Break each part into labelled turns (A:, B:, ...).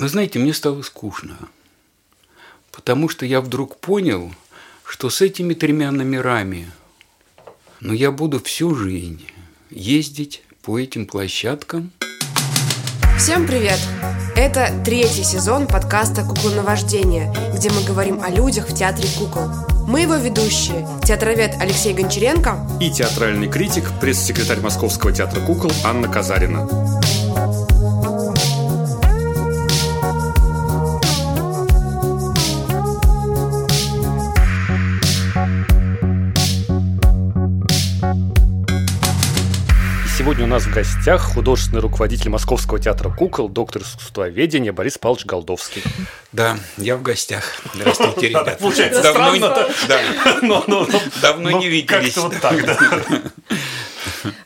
A: Вы знаете, мне стало скучно, потому что я вдруг понял, что с этими тремя номерами, ну, я буду всю жизнь ездить по этим площадкам.
B: Всем привет! Это третий сезон подкаста «Куклоновождение», где мы говорим о людях в театре кукол. Мы его ведущие – театровед Алексей Гончаренко
C: и театральный критик, пресс-секретарь Московского театра кукол Анна Казарина. Нас в гостях художественный руководитель Московского театра кукол, доктор искусствоведения Борис Павлович Голдовский.
A: Да, я в гостях. Здравствуйте, ребята.
C: Получается
A: давно,
C: странно.
A: Да. давно не виделись.
C: Как-то вот так, да.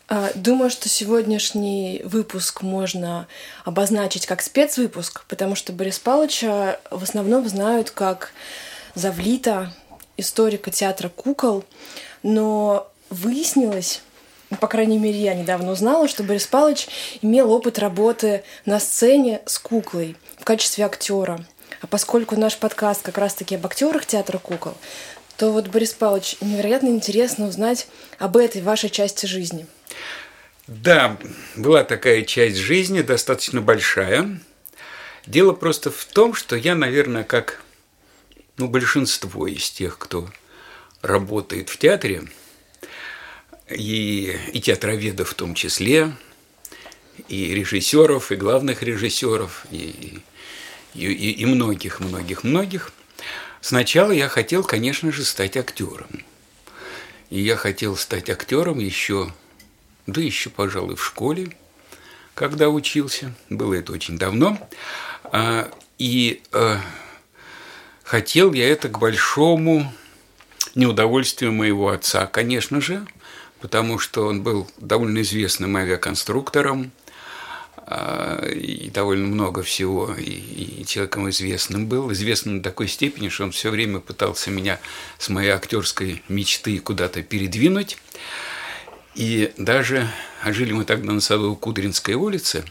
B: А, думаю, что сегодняшний выпуск можно обозначить как спецвыпуск, потому что Борис Павловича в основном знают как Завлита, историка театра кукол, но выяснилось, ну, по крайней мере, я недавно узнала, что Борис Павлович имел опыт работы на сцене с куклой в качестве актера. А поскольку наш подкаст как раз-таки об актерах театра кукол, то вот, Борис Павлович, невероятно интересно узнать об этой вашей части жизни.
A: Да, была такая часть жизни, достаточно большая. Дело просто в том, что я, наверное, как ну, большинство из тех, кто работает в театре, и, и театроведов в том числе, и режиссеров, и главных режиссеров, и, и, и многих, многих, многих. Сначала я хотел, конечно же, стать актером. И я хотел стать актером еще, да еще, пожалуй, в школе, когда учился. Было это очень давно. А, и а, хотел я это к большому неудовольствию моего отца, конечно же, потому что он был довольно известным авиаконструктором, а, и довольно много всего, и, человеком известным был, известным до такой степени, что он все время пытался меня с моей актерской мечты куда-то передвинуть. И даже а жили мы тогда на Садово-Кудринской улице,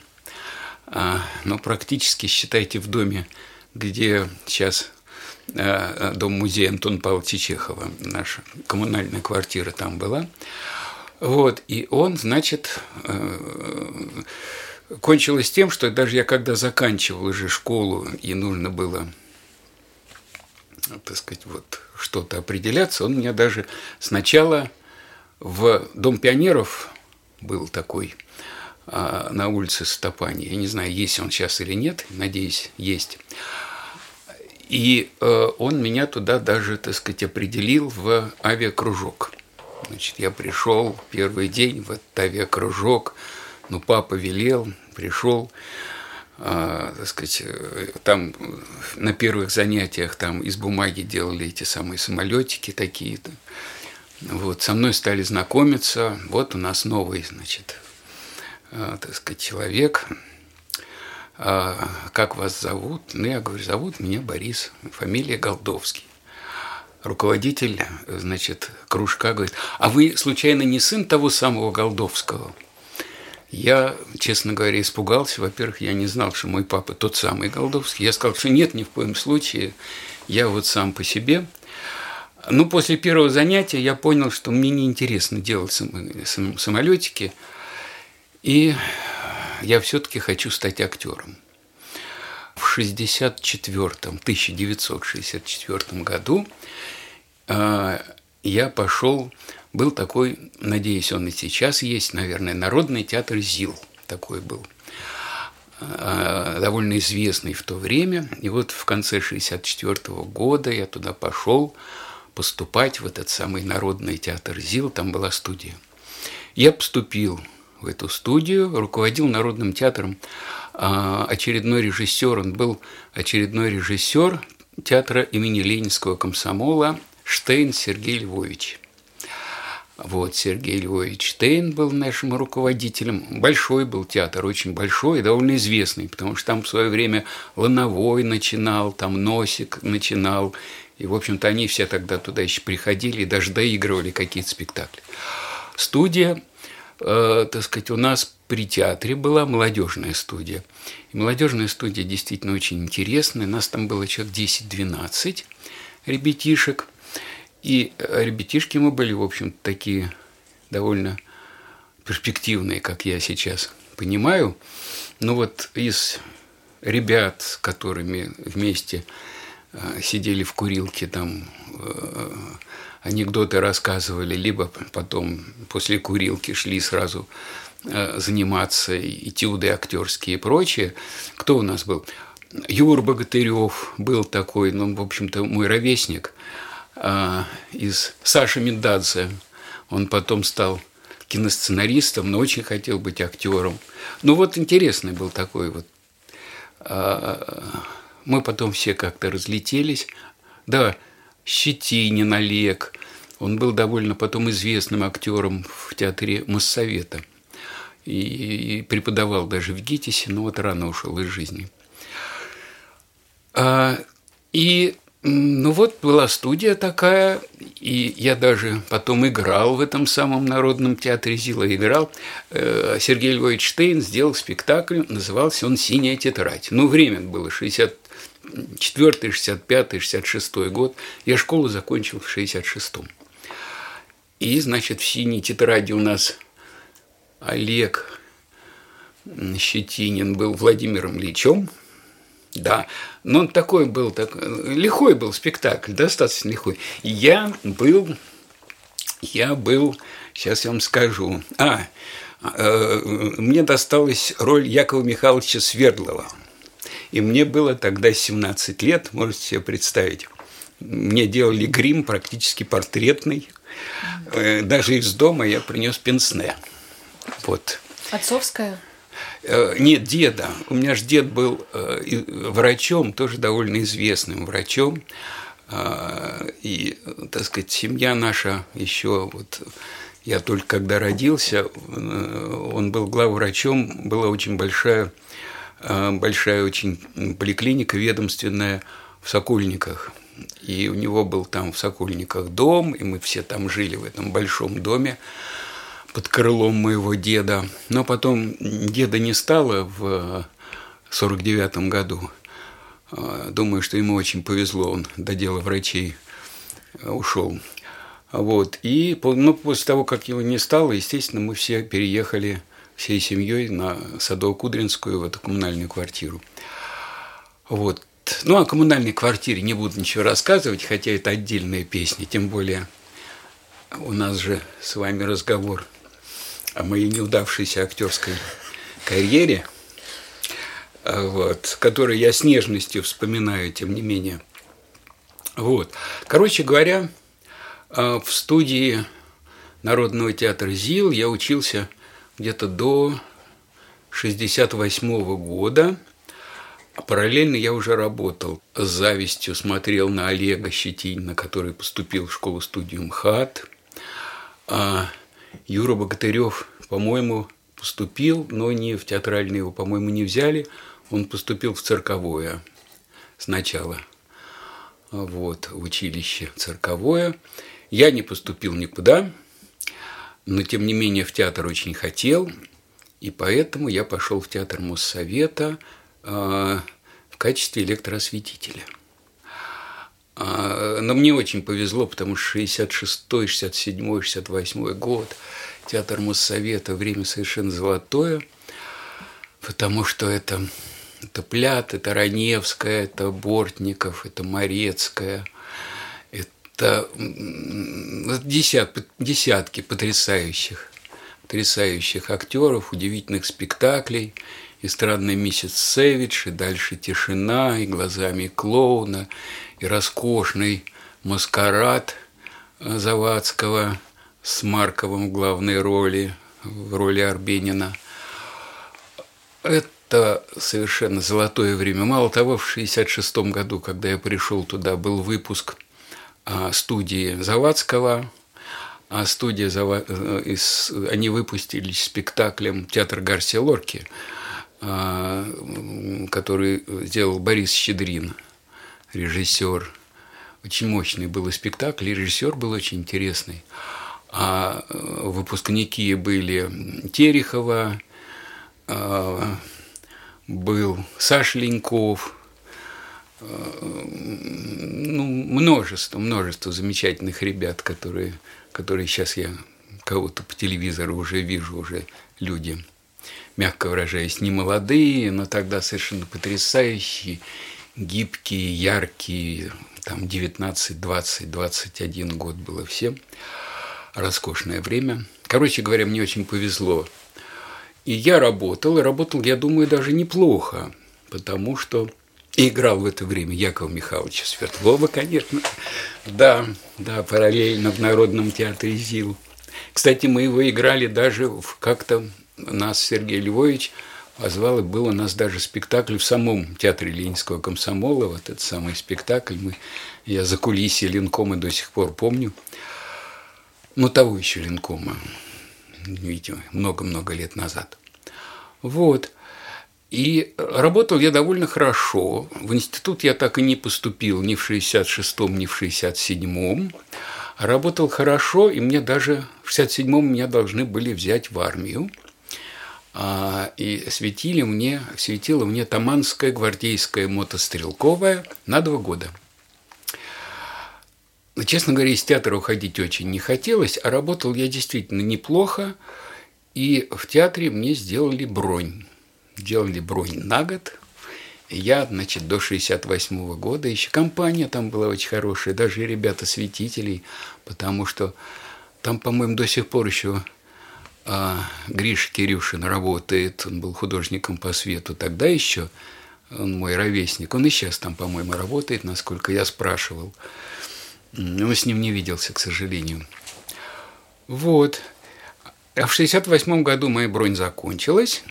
A: а, но практически, считайте, в доме, где сейчас дом-музей Антона Павловича Чехова, наша коммунальная квартира там была, вот, и он, значит, э, кончилось тем, что даже я когда заканчивал уже школу, и нужно было, так сказать, вот что-то определяться, он меня даже сначала в Дом пионеров был такой а, на улице Стопани. Я не знаю, есть он сейчас или нет, надеюсь, есть. И э, он меня туда даже, так сказать, определил в авиакружок – Значит, я пришел первый день в этот авиакружок, ну, папа велел, пришел, а, так сказать, там на первых занятиях там из бумаги делали эти самые самолетики такие-то. Вот, со мной стали знакомиться, вот у нас новый, значит, а, так сказать, человек, а, как вас зовут? Ну, я говорю, зовут меня Борис, фамилия Голдовский руководитель, значит, кружка говорит, а вы, случайно, не сын того самого Голдовского? Я, честно говоря, испугался. Во-первых, я не знал, что мой папа тот самый Голдовский. Я сказал, что нет, ни в коем случае. Я вот сам по себе. Ну, после первого занятия я понял, что мне неинтересно делать самолетики. И я все-таки хочу стать актером. В 64 1964 году а, я пошел, был такой, надеюсь, он и сейчас есть, наверное, Народный театр ЗИЛ такой был а, довольно известный в то время. И вот в конце 1964 года я туда пошел поступать в этот самый Народный театр ЗИЛ, там была студия. Я поступил в эту студию, руководил Народным театром очередной режиссер, он был очередной режиссер театра имени Ленинского комсомола Штейн Сергей Львович. Вот, Сергей Львович Штейн был нашим руководителем. Большой был театр, очень большой и довольно известный, потому что там в свое время Лановой начинал, там Носик начинал. И, в общем-то, они все тогда туда еще приходили и даже доигрывали какие-то спектакли. Студия э, так сказать, у нас при театре была молодежная студия. И молодежная студия действительно очень интересная. Нас там было человек 10-12 ребятишек. И ребятишки мы были, в общем такие довольно перспективные, как я сейчас понимаю. Ну вот из ребят, с которыми вместе э, сидели в курилке, там э, анекдоты рассказывали, либо потом после курилки шли сразу э, заниматься этюды актерские и прочее. Кто у нас был? Юр Богатырев был такой, ну, в общем-то, мой ровесник из Саши Миндадзе. Он потом стал киносценаристом, но очень хотел быть актером. Ну вот интересный был такой вот. А, мы потом все как-то разлетелись. Да, Щетинин Олег, он был довольно потом известным актером в театре Моссовета. И, и преподавал даже в ГИТИСе, но вот рано ушел из жизни. А, и ну вот была студия такая, и я даже потом играл в этом самом Народном театре Зила, играл. Э, Сергей Львович Штейн сделал спектакль, назывался он «Синяя тетрадь». Ну, время было 64 65 66 год. Я школу закончил в 66-м. И, значит, в «Синей тетради» у нас Олег Щетинин был Владимиром Личем – да, но он такой был, так, лихой был спектакль, достаточно лихой. Я был, я был, сейчас я вам скажу, а, э, мне досталась роль Якова Михайловича Свердлова. И мне было тогда 17 лет, можете себе представить. Мне делали грим практически портретный. Э, даже из дома я принес пенсне. Вот.
B: Отцовская?
A: Э, нет, деда. У меня же дед был э, врачом, тоже довольно известным врачом. А, и, так сказать, семья наша еще вот я только когда родился, э, он был главврачом, была очень большая, большая очень поликлиника ведомственная в Сокольниках. И у него был там в Сокольниках дом, и мы все там жили в этом большом доме под крылом моего деда. Но потом деда не стало в 49 году. А, думаю, что ему очень повезло, он до дела врачей а, ушел. Вот. И ну, после того, как его не стало, естественно, мы все переехали всей семьей на Садово-Кудринскую, в эту коммунальную квартиру. Вот. Ну, о коммунальной квартире не буду ничего рассказывать, хотя это отдельная песня, тем более у нас же с вами разговор о моей неудавшейся актерской карьере, вот, которую я с нежностью вспоминаю, тем не менее. Вот. Короче говоря, а, в студии Народного театра ЗИЛ я учился где-то до 68 года. А параллельно я уже работал. С завистью смотрел на Олега Щетинина, который поступил в школу-студию МХАТ. А Юра Богатырев, по-моему, поступил, но не в театральный его, по-моему, не взяли. Он поступил в цирковое сначала. Вот, в училище цирковое. Я не поступил никуда, но тем не менее в театр очень хотел, и поэтому я пошел в театр Моссовета э, в качестве электроосветителя. А, но мне очень повезло, потому что 66 67 68 год, театр Моссовета, время совершенно золотое, потому что это, это Плят, это Раневская, это Бортников, это Морецкая, это десят, десятки потрясающих, потрясающих актеров, удивительных спектаклей – и странный месяц Севич, и дальше тишина, и глазами клоуна, и роскошный маскарад Завадского с Марковым в главной роли, в роли Арбенина. Это совершенно золотое время. Мало того, в 1966 году, когда я пришел туда, был выпуск а, студии Завадского, а студия, э, они выпустились спектаклем «Театр Гарсия Лорки», а, который сделал Борис Щедрин, режиссер. Очень мощный был спектакль, и режиссер был очень интересный. А выпускники были Терехова, был Саш Леньков, ну, множество, множество замечательных ребят, которые, которые сейчас я кого-то по телевизору уже вижу, уже люди, мягко выражаясь, не молодые, но тогда совершенно потрясающие, гибкие, яркие, там 19, 20, 21 год было всем. Роскошное время. Короче говоря, мне очень повезло. И я работал, и работал, я думаю, даже неплохо, потому что играл в это время Якова Михайловича Свердлова, конечно. Да, да, параллельно в Народном театре ЗИЛ. Кстати, мы его играли даже в как-то нас Сергей Львович позвал, и был у нас даже спектакль в самом театре Ленинского комсомола, вот этот самый спектакль. Мы, я за кулисье Ленкома до сих пор помню. Ну, того еще Ленкома, видимо, много-много лет назад. Вот. И работал я довольно хорошо. В институт я так и не поступил ни в 66-м, ни в 67-м. Работал хорошо, и мне даже в 67-м меня должны были взять в армию. А, и светили мне, светила мне Таманская гвардейская мотострелковая на два года. Но, честно говоря, из театра уходить очень не хотелось, а работал я действительно неплохо, и в театре мне сделали бронь. Сделали бронь на год, я, значит, до 68 -го года еще компания там была очень хорошая, даже ребята-светителей, потому что там, по-моему, до сих пор еще а, Гриш Кирюшин работает, он был художником по свету тогда еще, он мой ровесник, он и сейчас там, по-моему, работает, насколько я спрашивал. Но с ним не виделся, к сожалению. Вот. А в 68 году моя бронь закончилась,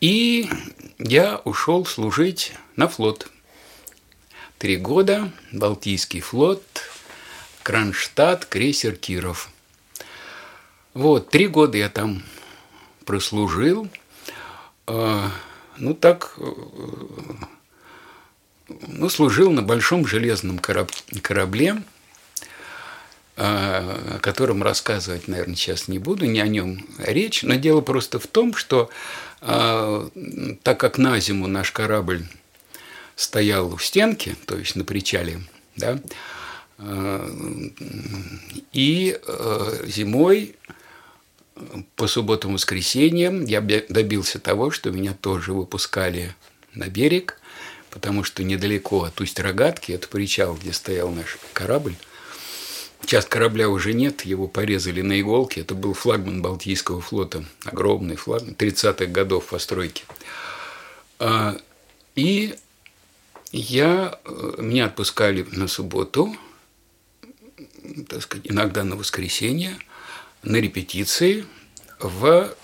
A: и я ушел служить на флот. Три года, Балтийский флот, Кронштадт, крейсер Киров. Вот, три года я там прослужил. А, ну, так, ну, служил на большом железном корабле, а, о котором рассказывать, наверное, сейчас не буду, не о нем речь, но дело просто в том, что а, так как на зиму наш корабль стоял у стенки, то есть на причале, да, и а, зимой по субботам и воскресеньям я добился того, что меня тоже выпускали на берег, потому что недалеко от Усть-Рогатки, это причал, где стоял наш корабль, Сейчас корабля уже нет, его порезали на иголке. Это был флагман Балтийского флота, огромный флагман, 30-х годов постройки. А, и я, э, меня отпускали на субботу, так сказать, иногда на воскресенье, на репетиции в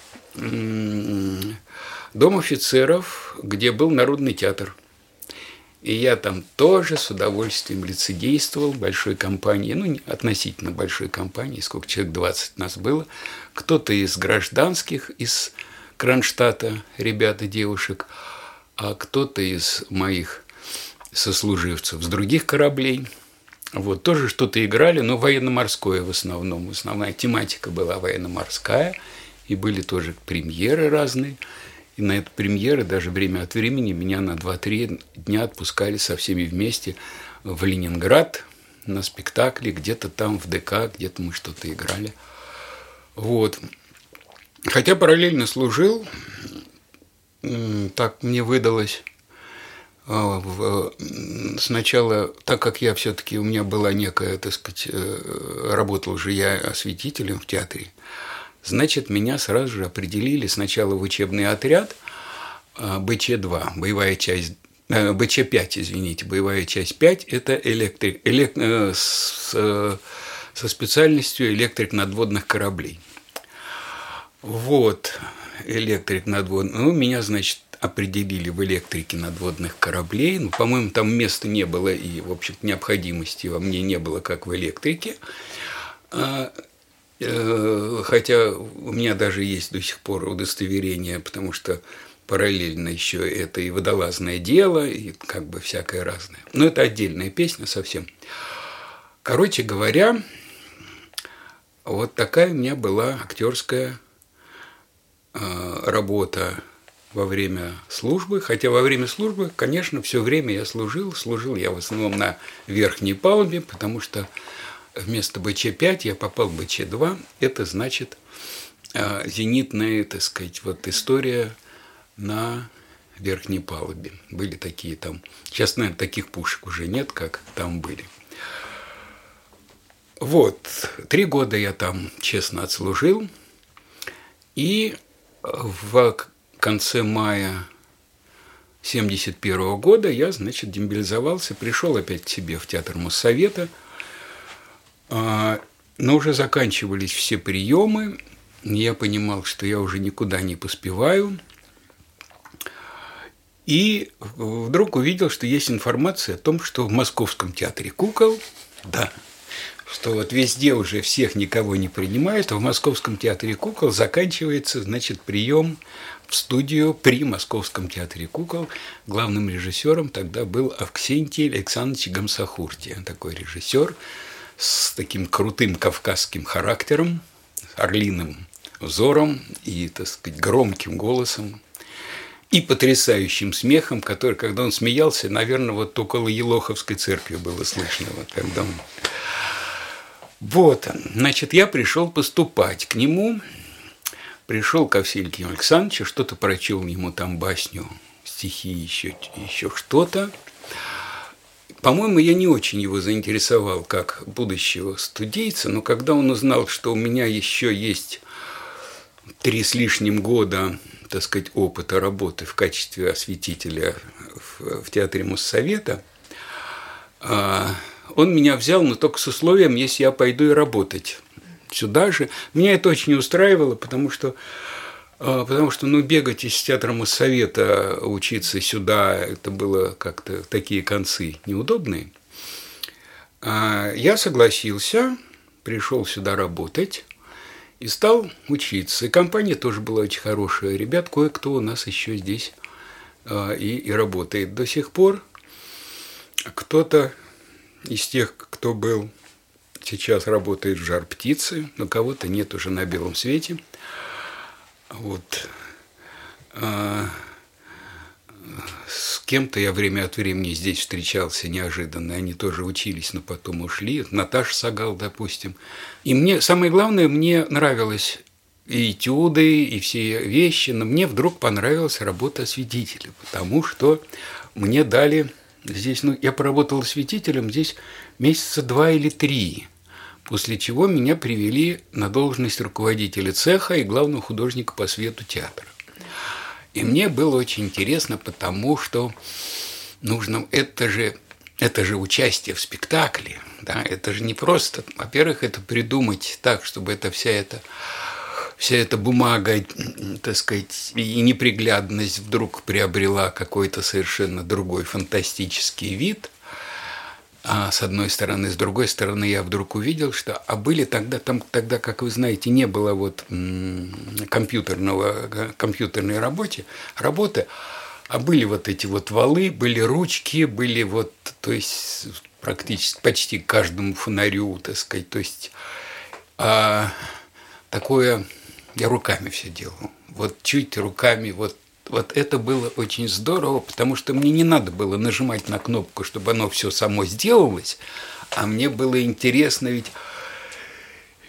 A: Дом офицеров, где был Народный театр – и я там тоже с удовольствием лицедействовал большой компании, ну, относительно большой компании, сколько человек, 20 нас было. Кто-то из гражданских, из Кронштадта, ребята, девушек, а кто-то из моих сослуживцев с других кораблей. Вот, тоже что-то играли, но военно-морское в основном. Основная тематика была военно-морская, и были тоже премьеры разные – и на эту премьеры даже время от времени меня на 2-3 дня отпускали со всеми вместе в Ленинград на спектакле, где-то там в ДК, где-то мы что-то играли. Вот. Хотя параллельно служил, так мне выдалось сначала, так как я все-таки, у меня была некая, так сказать, э, работал же я осветителем в театре, Значит, меня сразу же определили сначала в учебный отряд а, БЧ-2, боевая часть э, БЧ-5, извините, боевая часть 5 – это электрик, элек, э, с, э, со специальностью электрик надводных кораблей. Вот, электрик надводных. Ну, меня, значит, определили в электрике надводных кораблей. Ну, по-моему, там места не было и, в общем необходимости во мне не было, как в электрике. А, Э, хотя у меня даже есть до сих пор удостоверение, потому что параллельно еще это и водолазное дело, и как бы всякое разное. Но это отдельная песня совсем. Короче говоря, Вот такая у меня была актерская э, работа во время службы. Хотя во время службы, конечно, все время я служил. Служил я в основном на верхней палубе, потому что вместо БЧ-5 я попал в БЧ-2. Это значит э, зенитная, так сказать, вот история на верхней палубе. Были такие там. Сейчас, наверное, таких пушек уже нет, как там были. Вот, три года я там честно отслужил. И в конце мая 71 года я, значит, демобилизовался, пришел опять к себе в театр Моссовета, а, но уже заканчивались все приемы, я понимал, что я уже никуда не поспеваю, и вдруг увидел, что есть информация о том, что в Московском театре кукол, да, что вот везде уже всех никого не принимают, а в Московском театре кукол заканчивается, значит, прием в студию при Московском театре кукол. Главным режиссером тогда был Авксентий Александрович Гамсахурти, такой режиссер с таким крутым кавказским характером, орлиным взором и, так сказать, громким голосом и потрясающим смехом, который, когда он смеялся, наверное, вот около Елоховской церкви было слышно, вот, когда он. Вот, значит, я пришел поступать к нему, пришел ко Василию Александровичу, что-то прочел ему там басню, стихи, еще, еще что-то. По-моему, я не очень его заинтересовал как будущего студийца, но когда он узнал, что у меня еще есть три с лишним года, так сказать, опыта работы в качестве осветителя в, в театре Моссовета, а, он меня взял, но только с условием, если я пойду и работать сюда же. Меня это очень устраивало, потому что а, Потому что, ну, бегать из театра Моссовета, учиться сюда, это было как-то такие концы неудобные. А, я согласился, пришел сюда работать и стал учиться. И компания тоже была очень хорошая. Ребят, кое-кто у нас еще здесь а, и, и работает до сих пор. Кто-то из тех, кто был сейчас работает жар птицы, но кого-то нет уже на белом свете. Вот. А, с кем-то я время от времени здесь встречался неожиданно, они тоже учились, но потом ушли. Наташа Сагал, допустим. И мне, самое главное, мне нравилось и этюды, и все вещи, но мне вдруг понравилась работа свидетеля, потому что мне дали Здесь, ну, я поработал осветителем здесь месяца два или три, после чего меня привели на должность руководителя цеха и главного художника по свету театра. И мне было очень интересно, потому что нужно, это же, это же участие в спектакле, да, это же не просто, во-первых, это придумать так, чтобы это вся эта вся эта бумага, так сказать, и неприглядность вдруг приобрела какой-то совершенно другой фантастический вид. А с одной стороны, с другой стороны, я вдруг увидел, что а были тогда, там тогда, как вы знаете, не было вот компьютерного, компьютерной работы, работы, а были вот эти вот валы, были ручки, были вот, то есть практически почти каждому фонарю, так сказать, то есть а, такое я руками все делал. Вот чуть руками, вот, вот это было очень здорово, потому что мне не надо было нажимать на кнопку, чтобы оно все само сделалось, а мне было интересно, ведь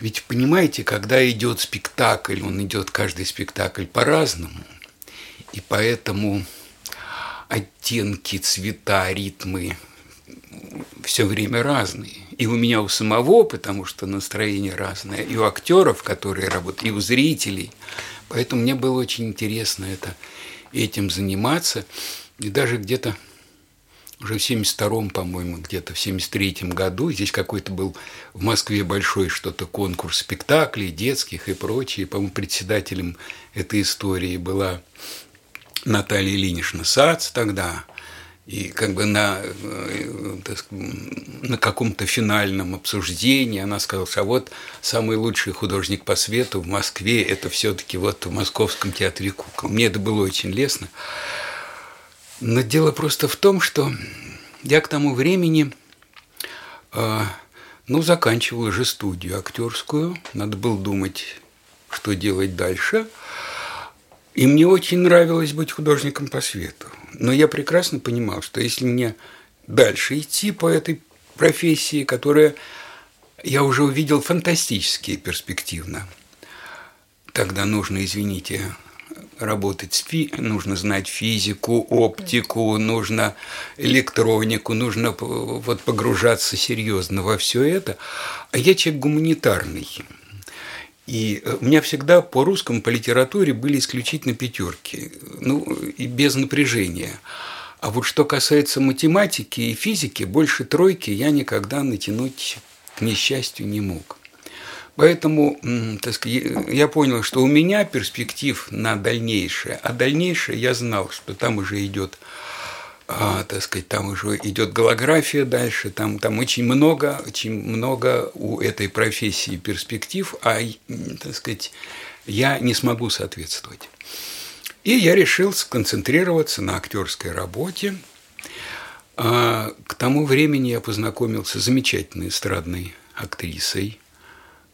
A: ведь понимаете, когда идет спектакль, он идет каждый спектакль по-разному, и поэтому оттенки, цвета, ритмы все время разные. И у меня у самого, потому что настроение разное, и у актеров, которые работают, и у зрителей. Поэтому мне было очень интересно это, этим заниматься. И даже где-то уже в 72-м, по-моему, где-то в 73-м году, здесь какой-то был в Москве большой что-то конкурс спектаклей детских и прочее. По-моему, председателем этой истории была Наталья Ильинична Сац тогда – и как бы на, э, на каком-то финальном обсуждении она сказала, а вот самый лучший художник по свету в Москве – это все-таки вот в Московском театре кукол. Мне это было очень лестно. Но дело просто в том, что я к тому времени э, Ну, заканчивал же студию актерскую. Надо было думать, что делать дальше. И мне очень нравилось быть художником по свету. Но я прекрасно понимал, что если мне дальше идти по этой профессии, которая я уже увидел фантастически перспективно, тогда нужно, извините, работать с фи... нужно знать физику, оптику, нужно электронику, нужно вот погружаться серьезно во все это. А я человек гуманитарный. И э, у меня всегда по русскому, по литературе были исключительно пятерки, ну и без напряжения. А вот что касается математики и физики, больше тройки я никогда натянуть к несчастью не мог. Поэтому так сказать, я понял, что у меня перспектив на дальнейшее, а дальнейшее я знал, что там уже идет а, так сказать, там уже идет голография дальше, там, там очень много, очень много у этой профессии перспектив, а, так сказать, я не смогу соответствовать. И я решил сконцентрироваться на актерской работе. А, к тому времени я познакомился с замечательной эстрадной актрисой,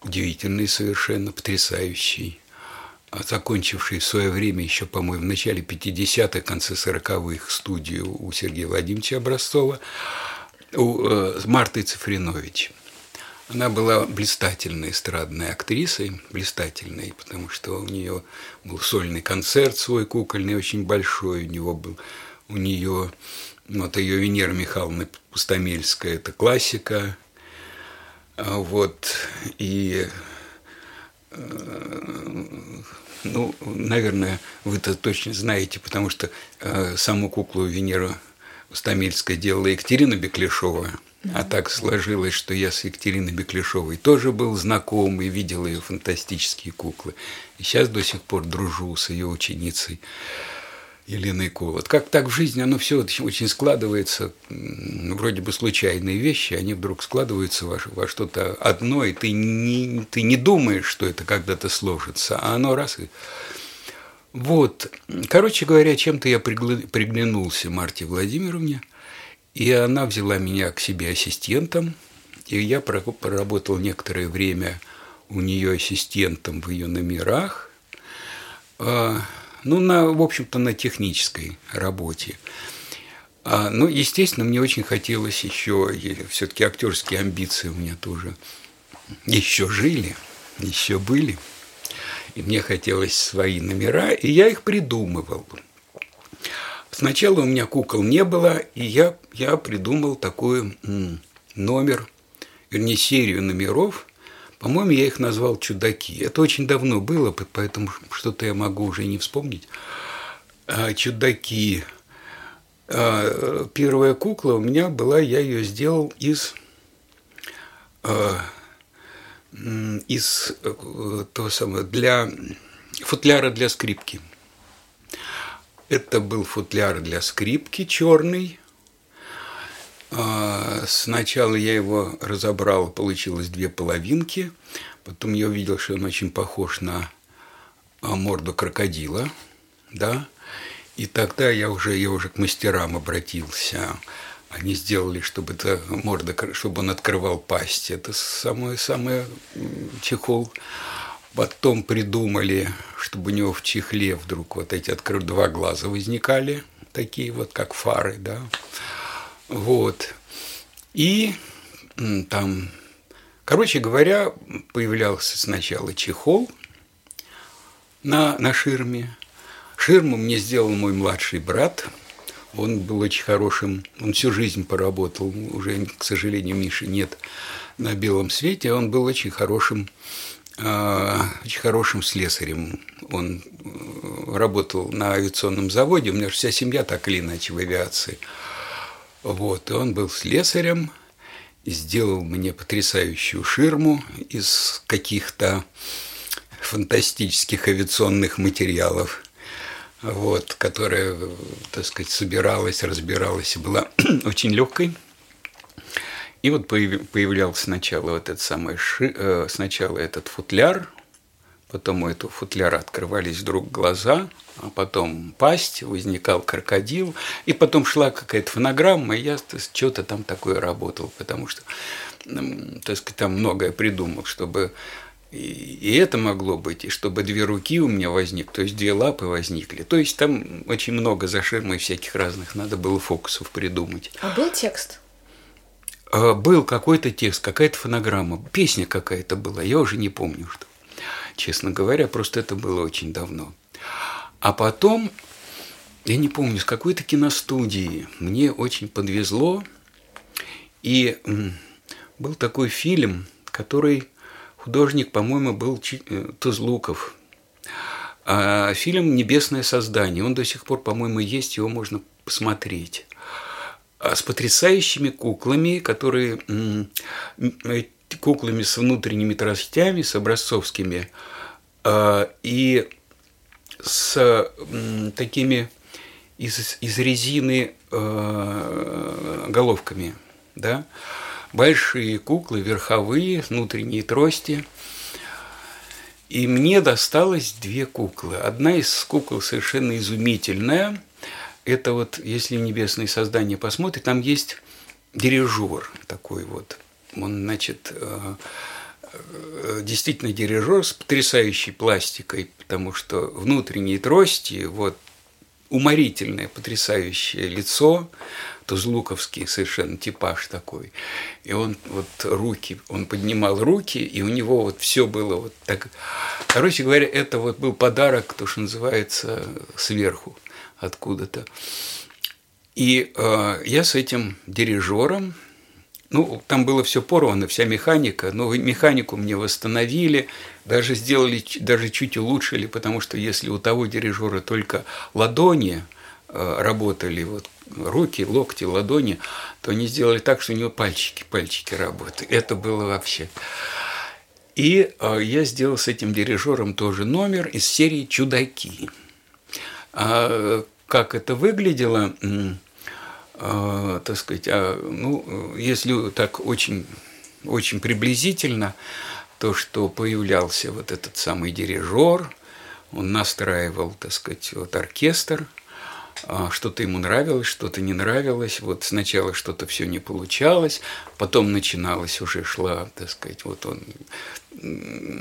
A: удивительной совершенно, потрясающей, а закончившей в свое время еще, по-моему, в начале 50-х, конце 40-х студию у Сергея Владимировича Образцова, у э, Марты Цифринович. Она была блистательной эстрадной актрисой, блистательной, потому что у нее был сольный концерт свой кукольный, очень большой, у него был, у нее, вот ее Венера Михайловна Пустомельская, это классика, а вот, и ну, наверное, вы это точно знаете, потому что э, саму куклу Венеру Стамельская делала Екатерина Беклешова. А так сложилось, что я с Екатериной Беклешовой тоже был знаком и видел ее фантастические куклы. И сейчас до сих пор дружу с ее ученицей. Еленой Колот. Как так в жизни оно все очень складывается, вроде бы случайные вещи, они вдруг складываются во, во что-то одно, и ты не, ты не думаешь, что это когда-то сложится, а оно раз и... Вот, короче говоря, чем-то я приглянулся Марте Владимировне, и она взяла меня к себе ассистентом, и я проработал некоторое время у нее ассистентом в ее номерах а, – ну, на, в общем-то, на технической работе. А, ну, естественно, мне очень хотелось еще, все-таки актерские амбиции у меня тоже еще жили, еще были. И мне хотелось свои номера, и я их придумывал. Сначала у меня кукол не было, и я, я придумал такой номер, вернее, серию номеров – по-моему, я их назвал чудаки. Это очень давно было, поэтому что-то я могу уже не вспомнить. А, чудаки. А, первая кукла у меня была, я ее сделал из а, из э, того самого для футляра для скрипки. Это был футляр для скрипки черный, сначала я его разобрал, получилось две половинки. Потом я увидел, что он очень похож на а, морду крокодила, да. И тогда я уже, я уже к мастерам обратился. Они сделали, чтобы это морда, чтобы он открывал пасть. Это самое, самое чехол. Потом придумали, чтобы у него в чехле вдруг вот эти откры... два глаза возникали, такие вот, как фары, да. Вот. И там, короче говоря, появлялся сначала чехол на, на ширме. Ширму мне сделал мой младший брат. Он был очень хорошим, он всю жизнь поработал, уже, к сожалению, Миши нет на белом свете, он был очень хорошим, э, очень хорошим слесарем. Он э, работал на авиационном заводе, у меня же вся семья так или иначе в авиации – вот, и он был слесарем, сделал мне потрясающую ширму из каких-то фантастических авиационных материалов, вот, которая, так сказать, собиралась, разбиралась и была очень легкой. И вот появлялся сначала вот этот самый ши, э, сначала этот футляр, потом у этого футляра открывались вдруг глаза, а потом пасть, возникал крокодил, и потом шла какая-то фонограмма, и я что-то там такое работал, потому что, так сказать, там многое придумал, чтобы и, это могло быть, и чтобы две руки у меня возник, то есть две лапы возникли. То есть там очень много за ширмой всяких разных надо было фокусов придумать.
B: А был текст?
A: А, был какой-то текст, какая-то фонограмма, песня какая-то была, я уже не помню, что. Честно говоря, просто это было очень давно. А потом, я не помню, с какой-то киностудии мне очень подвезло, и был такой фильм, который Художник, по-моему, был э, Тузлуков. А фильм «Небесное создание». Он до сих пор, по-моему, есть, его можно посмотреть. А с потрясающими куклами, которые куклами с внутренними тростями, с образцовскими, а, и с такими из, из резины э, головками, да, большие куклы, верховые, внутренние трости. И мне досталось две куклы. Одна из кукол совершенно изумительная. Это вот, если «Небесные создания» посмотрит, там есть дирижер такой вот. Он, значит, э, э, действительно дирижер с потрясающей пластикой, потому что внутренние трости, вот уморительное, потрясающее лицо, Тузлуковский совершенно типаж такой. И он вот руки, он поднимал руки, и у него вот все было вот так. Короче говоря, это вот был подарок, то, что называется, сверху откуда-то. И э, я с этим дирижером, ну, там было все порвано, вся механика, но механику мне восстановили, даже сделали, даже чуть улучшили, потому что если у того дирижера только ладони э, работали, вот руки, локти, ладони, то они сделали так, что у него пальчики, пальчики работают. Это было вообще. И э, я сделал с этим дирижером тоже номер из серии «Чудаки». А как это выглядело, э, так сказать, а, ну, если так очень, очень приблизительно, то, что появлялся вот этот самый дирижер, он настраивал, так сказать, вот оркестр – а, что-то ему нравилось, что-то не нравилось. Вот сначала что-то все не получалось, потом начиналось, уже шла, так сказать, вот он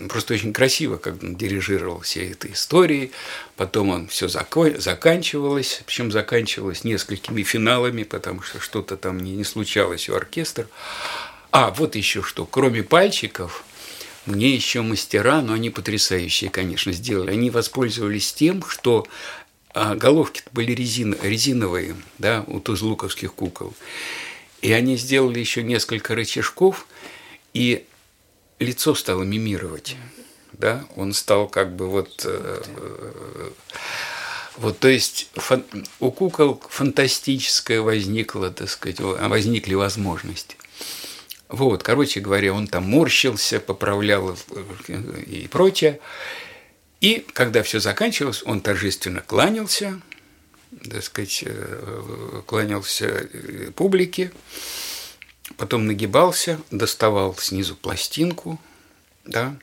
A: просто очень красиво, как он дирижировал всей этой историей. Потом он все заканчивалось, причем заканчивалось несколькими финалами, потому что что-то там не, не случалось у оркестра. А, вот еще что, кроме пальчиков, мне еще мастера, но они потрясающие, конечно, сделали. Они воспользовались тем, что а головки были резин, резиновые, да, у тузлуковских кукол. И они сделали еще несколько рычажков, и лицо стало мимировать. Да? Он стал как бы вот... Э, вот, то есть фан, у кукол фантастическое возникло, так сказать, возникли возможности. Вот, короче говоря, он там морщился, поправлял э, и прочее. И когда все заканчивалось, он торжественно кланялся, так сказать, э, кланялся публике, потом нагибался, доставал снизу пластинку, да,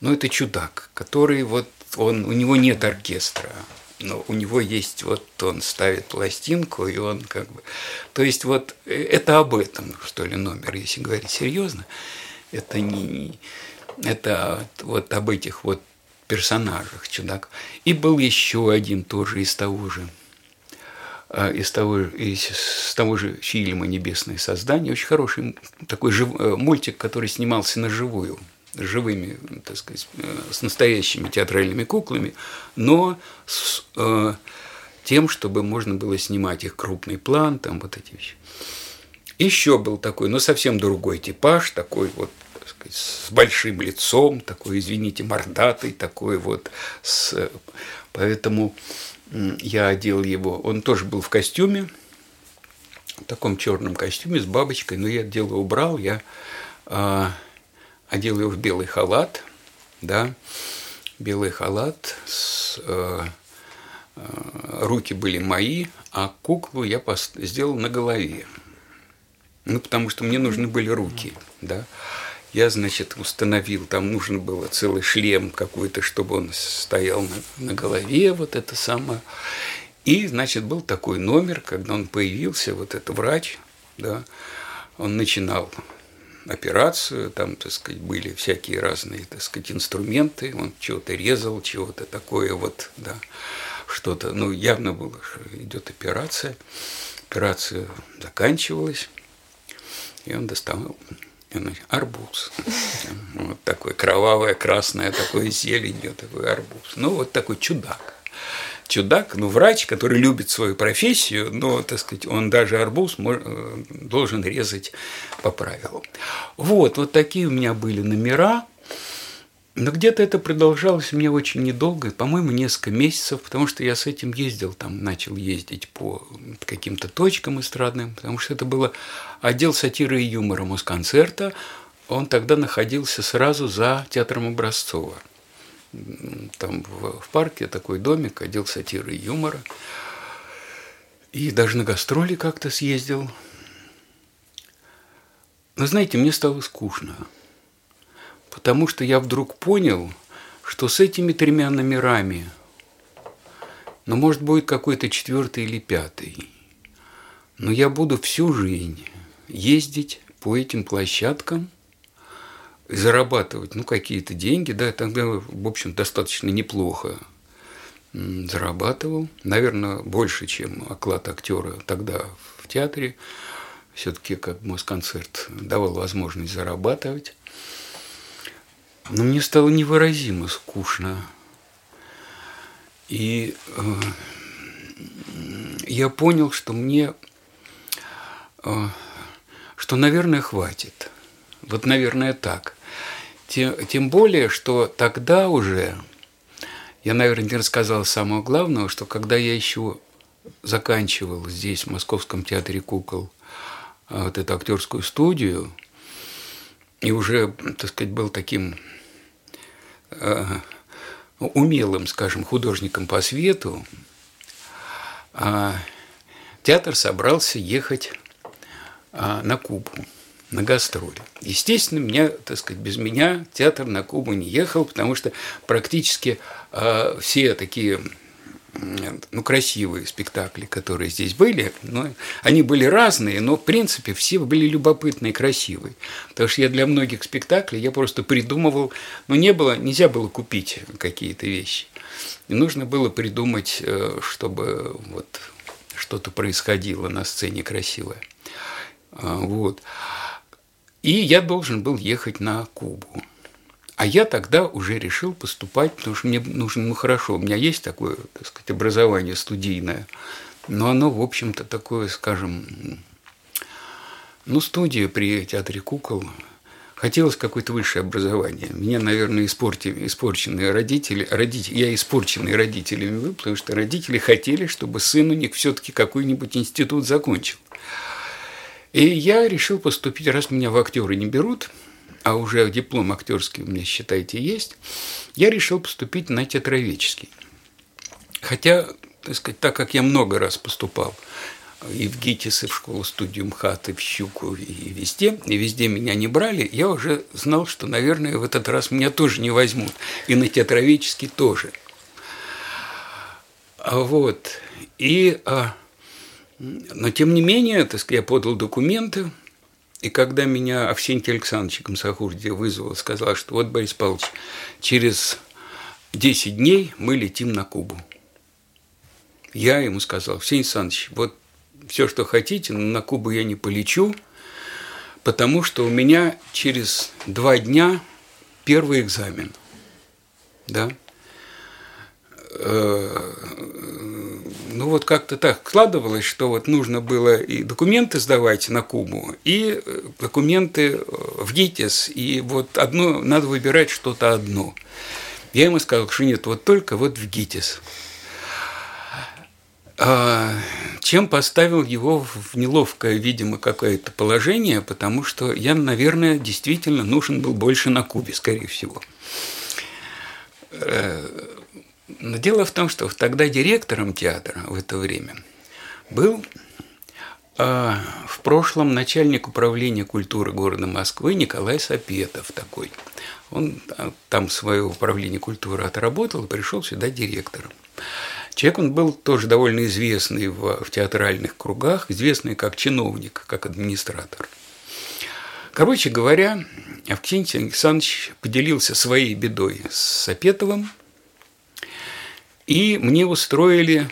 A: но это чудак, который вот, он, у него нет оркестра, но у него есть вот он ставит пластинку, и он как бы... То есть вот э, это об этом, что ли, номер, если говорить серьезно. Это не... Это вот об этих вот персонажах чудак. И был еще один тоже из того же из того, из того же фильма «Небесное создание». Очень хороший такой жив, э, мультик, который снимался на живую, с живыми, так сказать, э, с настоящими театральными куклами, но с э, тем, чтобы можно было снимать их крупный план, там вот эти вещи. Еще был такой, но совсем другой типаж, такой вот с большим лицом, такой, извините, мордатый, такой вот. С... Поэтому я одел его. Он тоже был в костюме, в таком черном костюме с бабочкой, но я дело убрал, я э, одел его в белый халат, да, белый халат, с, э, э, руки были мои, а куклу я сделал на голове. Ну, потому что мне нужны были руки, да. Я, значит, установил, там нужно было целый шлем какой-то, чтобы он стоял на, на голове, вот это самое. И, значит, был такой номер, когда он появился, вот это врач, да, он начинал операцию, там, так сказать, были всякие разные, так сказать, инструменты, он чего-то резал, чего-то такое вот, да, что-то, ну, явно было, что идет операция. Операция заканчивалась, и он доставал арбуз. Вот такой кровавое, красное, такое зеленью, такой арбуз. Ну, вот такой чудак чудак, ну, врач, который любит свою профессию, но, так сказать, он даже арбуз э, должен резать по правилам. Вот, вот такие у меня были номера. Но где-то это продолжалось меня очень недолго, по-моему, несколько месяцев, потому что я с этим ездил, там начал ездить по каким-то точкам эстрадным, потому что это было отдел сатиры и юмора Москонцерта, он тогда находился сразу за театром Образцова – там в, в парке такой домик, отдел сатиры и юмора. И даже на гастроли как-то съездил. Но знаете, мне стало скучно, потому что я вдруг понял, что с этими тремя номерами, ну, может, будет какой-то четвертый или пятый, но я буду всю жизнь ездить по этим площадкам – зарабатывать, ну, какие-то деньги, да, тогда, в общем, достаточно неплохо зарабатывал, наверное, больше, чем оклад актера тогда в театре. Все-таки как Москонцерт давал возможность зарабатывать. Но мне стало невыразимо скучно. И э, я понял, что мне, э, что, наверное, хватит. Вот, наверное, так. Тем, тем более, что тогда уже, я, наверное, не рассказал самого главного, что когда я еще заканчивал здесь, в Московском театре кукол, а, вот эту актерскую студию, и уже, так сказать, был таким э, умелым, скажем, художником по свету, э, театр собрался ехать э, на Кубу на гастроли. Естественно, меня, так сказать, без меня театр на Кубу не ехал, потому что практически э, все такие ну, красивые спектакли, которые здесь были, ну, они были разные, но, в принципе, все были любопытные и красивые. Потому что я для многих спектаклей, я просто придумывал, ну, не было, нельзя было купить какие-то вещи. И нужно было придумать, э, чтобы вот что-то происходило на сцене красивое. А, вот. И я должен был ехать на Кубу. А я тогда уже решил поступать, потому что мне нужно, ну хорошо, у меня есть такое, так сказать, образование студийное, но оно, в общем-то, такое, скажем, ну, студия при театре кукол, хотелось какое-то высшее образование. Меня, наверное, испортили, испорченные родители, родители, я испорченный родителями был, потому что родители хотели, чтобы сын у них все-таки какой-нибудь институт закончил. И я решил поступить, раз меня в актеры не берут, а уже диплом актерский у меня, считайте, есть, я решил поступить на театроведческий. Хотя, так сказать, так как я много раз поступал и в ГИТИС, и в школу-студию МХАТ, и в Щуку, и везде, и везде меня не брали, я уже знал, что, наверное, в этот раз меня тоже не возьмут, и на театроведческий тоже. А вот, и а, но, тем не менее, так сказать, я подал документы, и когда меня Овсентий Александрович Комсохурди вызвал, сказал, что вот, Борис Павлович, через 10 дней мы летим на Кубу. Я ему сказал, Овсентий Александрович, вот все, что хотите, но на Кубу я не полечу, потому что у меня через два дня первый экзамен. Да? Э, ну вот как-то так складывалось, что вот нужно было и документы сдавать на Кубу, и э, документы э, в ГИТИС, и вот одно, надо выбирать что-то одно. Я ему сказал, что нет, вот только вот в ГИТИС. А, чем поставил его в неловкое, видимо, какое-то положение, потому что я, наверное, действительно нужен был больше на Кубе, скорее всего. Но дело в том, что тогда директором театра в это время был э, в прошлом начальник управления культуры города Москвы Николай Сапетов такой. Он там свое управление культуры отработал и пришел сюда директором. Человек он был тоже довольно известный в, в театральных кругах, известный как чиновник, как администратор. Короче говоря, Авксентий Александрович поделился своей бедой с Сапетовым, и мне устроили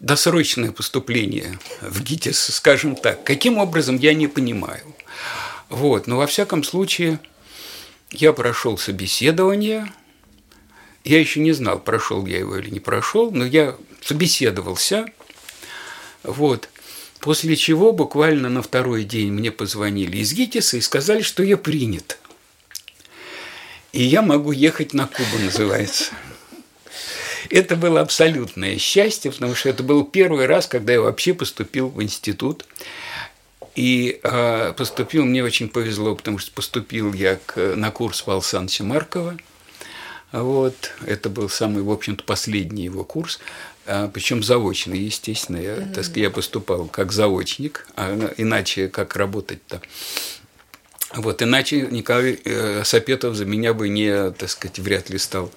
A: досрочное поступление в ГИТИС, скажем так. Каким образом, я не понимаю. Вот, но во всяком случае, я прошел собеседование, я еще не знал, прошел я его или не прошел, но я собеседовался, вот, после чего буквально на второй день мне позвонили из ГИТИСа и сказали, что я принят. И я могу ехать на Кубу, называется. Это было абсолютное счастье, потому что это был первый раз, когда я вообще поступил в институт. И э, поступил, мне очень повезло, потому что поступил я к, на курс Александровича Маркова. Вот, это был самый, в общем-то, последний его курс, а, причем заочный, естественно. Я, так сказать, я поступал как заочник, а иначе как работать-то? Вот, иначе Николай э, Сапетов за меня бы не, так сказать, вряд ли стал